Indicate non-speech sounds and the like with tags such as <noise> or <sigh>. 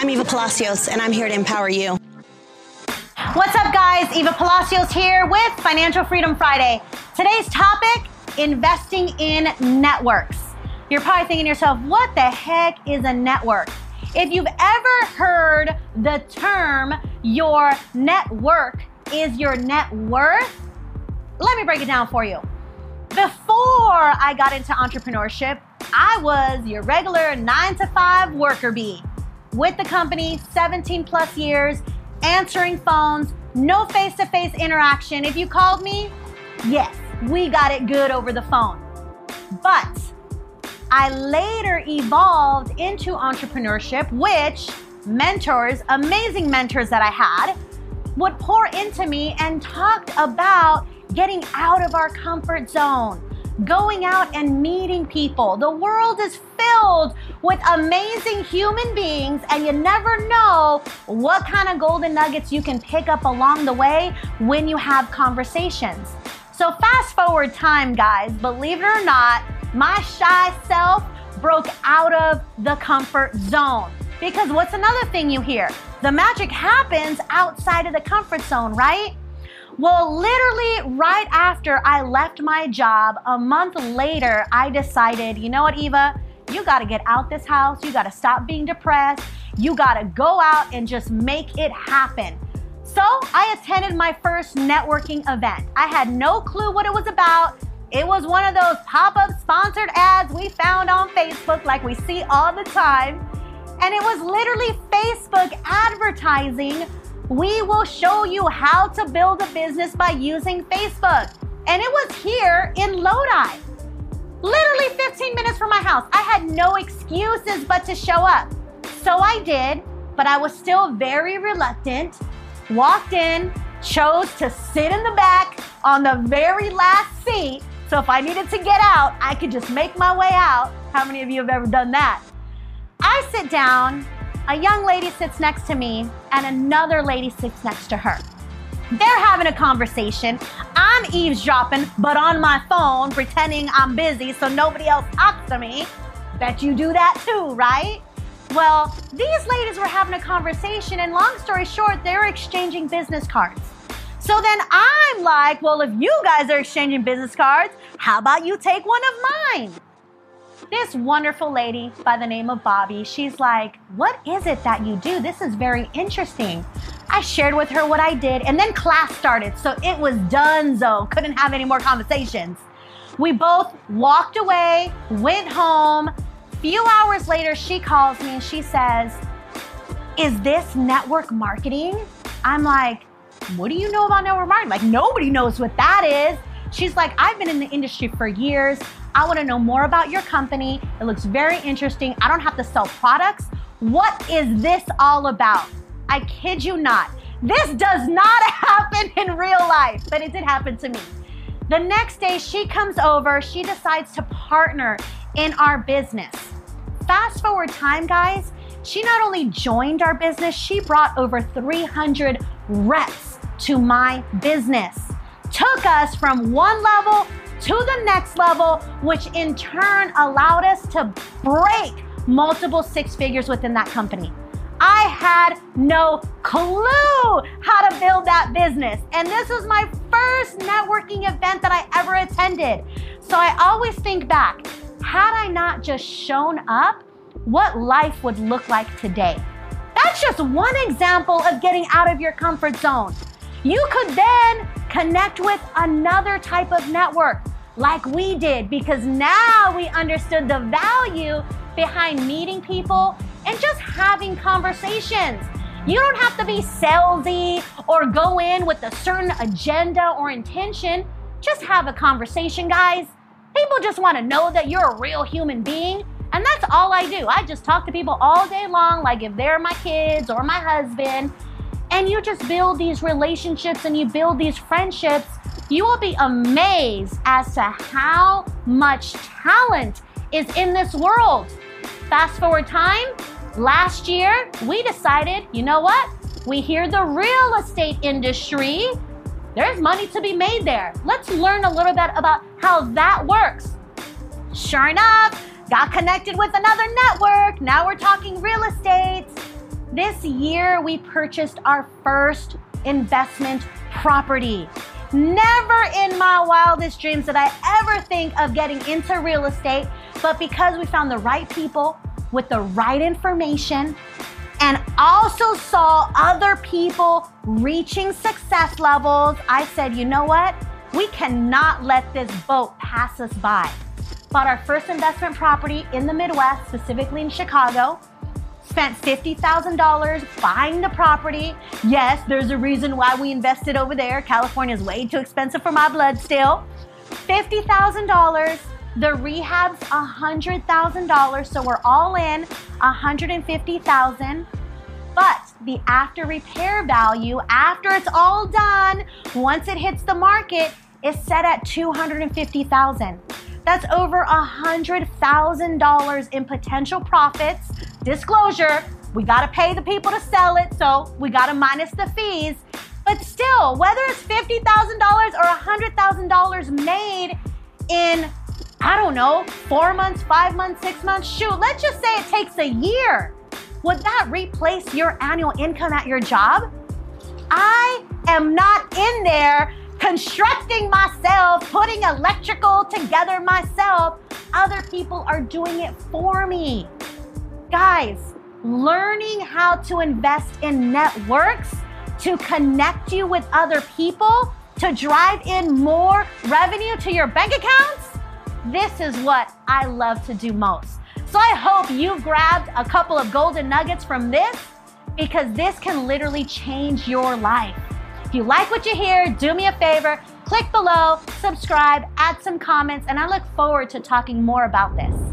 I'm Eva Palacios, and I'm here to empower you. What's up, guys? Eva Palacios here with Financial Freedom Friday. Today's topic investing in networks. You're probably thinking to yourself, what the heck is a network? If you've ever heard the term your network is your net worth, let me break it down for you. Before I got into entrepreneurship, I was your regular nine to five worker bee with the company 17 plus years, answering phones, no face to face interaction. If you called me, yes, we got it good over the phone. But I later evolved into entrepreneurship, which mentors, amazing mentors that I had, would pour into me and talked about getting out of our comfort zone, going out and meeting people. The world is filled with amazing human beings, and you never know what kind of golden nuggets you can pick up along the way when you have conversations. So, fast forward time, guys, believe it or not, my shy self broke out of the comfort zone. Because what's another thing you hear? The magic happens outside of the comfort zone, right? Well, literally, right after I left my job, a month later, I decided, you know what, Eva? You got to get out this house. You got to stop being depressed. You got to go out and just make it happen. So I attended my first networking event. I had no clue what it was about. It was one of those pop up sponsored ads we found on Facebook, like we see all the time. And it was literally Facebook advertising we will show you how to build a business by using Facebook. And it was here in Lodi. Literally 15 minutes from my house. I had no excuses but to show up. So I did, but I was still very reluctant. Walked in, chose to sit in the back on the very last seat. So if I needed to get out, I could just make my way out. How many of you have ever done that? I sit down a young lady sits next to me and another lady sits next to her. They're having a conversation. I'm eavesdropping, but on my phone, pretending I'm busy so nobody else talks to me. Bet you do that too, right? Well, these ladies were having a conversation, and long story short, they were exchanging business cards. So then I'm like, well, if you guys are exchanging business cards, how about you take one of mine? This wonderful lady by the name of Bobby, she's like, What is it that you do? This is very interesting. I shared with her what I did, and then class started. So it was done, so couldn't have any more conversations. We both walked away, went home. Few hours later, she calls me and she says, Is this network marketing? I'm like, What do you know about network marketing? Like, nobody knows what that is. She's like, I've been in the industry for years. I want to know more about your company. It looks very interesting. I don't have to sell products. What is this all about? I kid you not. This does not <laughs> happen in real life, but it did happen to me. The next day, she comes over, she decides to partner in our business. Fast forward time, guys, she not only joined our business, she brought over 300 reps to my business. Took us from one level to the next level, which in turn allowed us to break multiple six figures within that company. I had no clue how to build that business. And this was my first networking event that I ever attended. So I always think back had I not just shown up, what life would look like today. That's just one example of getting out of your comfort zone. You could then connect with another type of network like we did because now we understood the value behind meeting people and just having conversations. You don't have to be salesy or go in with a certain agenda or intention. Just have a conversation, guys. People just want to know that you're a real human being. And that's all I do. I just talk to people all day long, like if they're my kids or my husband. And you just build these relationships and you build these friendships you will be amazed as to how much talent is in this world. Fast forward time, last year we decided, you know what? We hear the real estate industry. There's money to be made there. Let's learn a little bit about how that works. Sure enough, got connected with another network. Now we're talking real estate. This year, we purchased our first investment property. Never in my wildest dreams did I ever think of getting into real estate, but because we found the right people with the right information and also saw other people reaching success levels, I said, you know what? We cannot let this boat pass us by. Bought our first investment property in the Midwest, specifically in Chicago spent $50,000 buying the property. Yes, there's a reason why we invested over there. California is way too expensive for my blood still. $50,000. The rehab's $100,000, so we're all in $150,000. But the after repair value, after it's all done, once it hits the market, is set at $250,000. That's over $100,000 in potential profits. Disclosure, we got to pay the people to sell it, so we got to minus the fees. But still, whether it's $50,000 or $100,000 made in, I don't know, four months, five months, six months, shoot, let's just say it takes a year. Would that replace your annual income at your job? I am not in there constructing myself, putting electrical together myself. Other people are doing it for me. Guys, learning how to invest in networks to connect you with other people to drive in more revenue to your bank accounts, this is what I love to do most. So I hope you've grabbed a couple of golden nuggets from this because this can literally change your life. If you like what you hear, do me a favor, click below, subscribe, add some comments, and I look forward to talking more about this.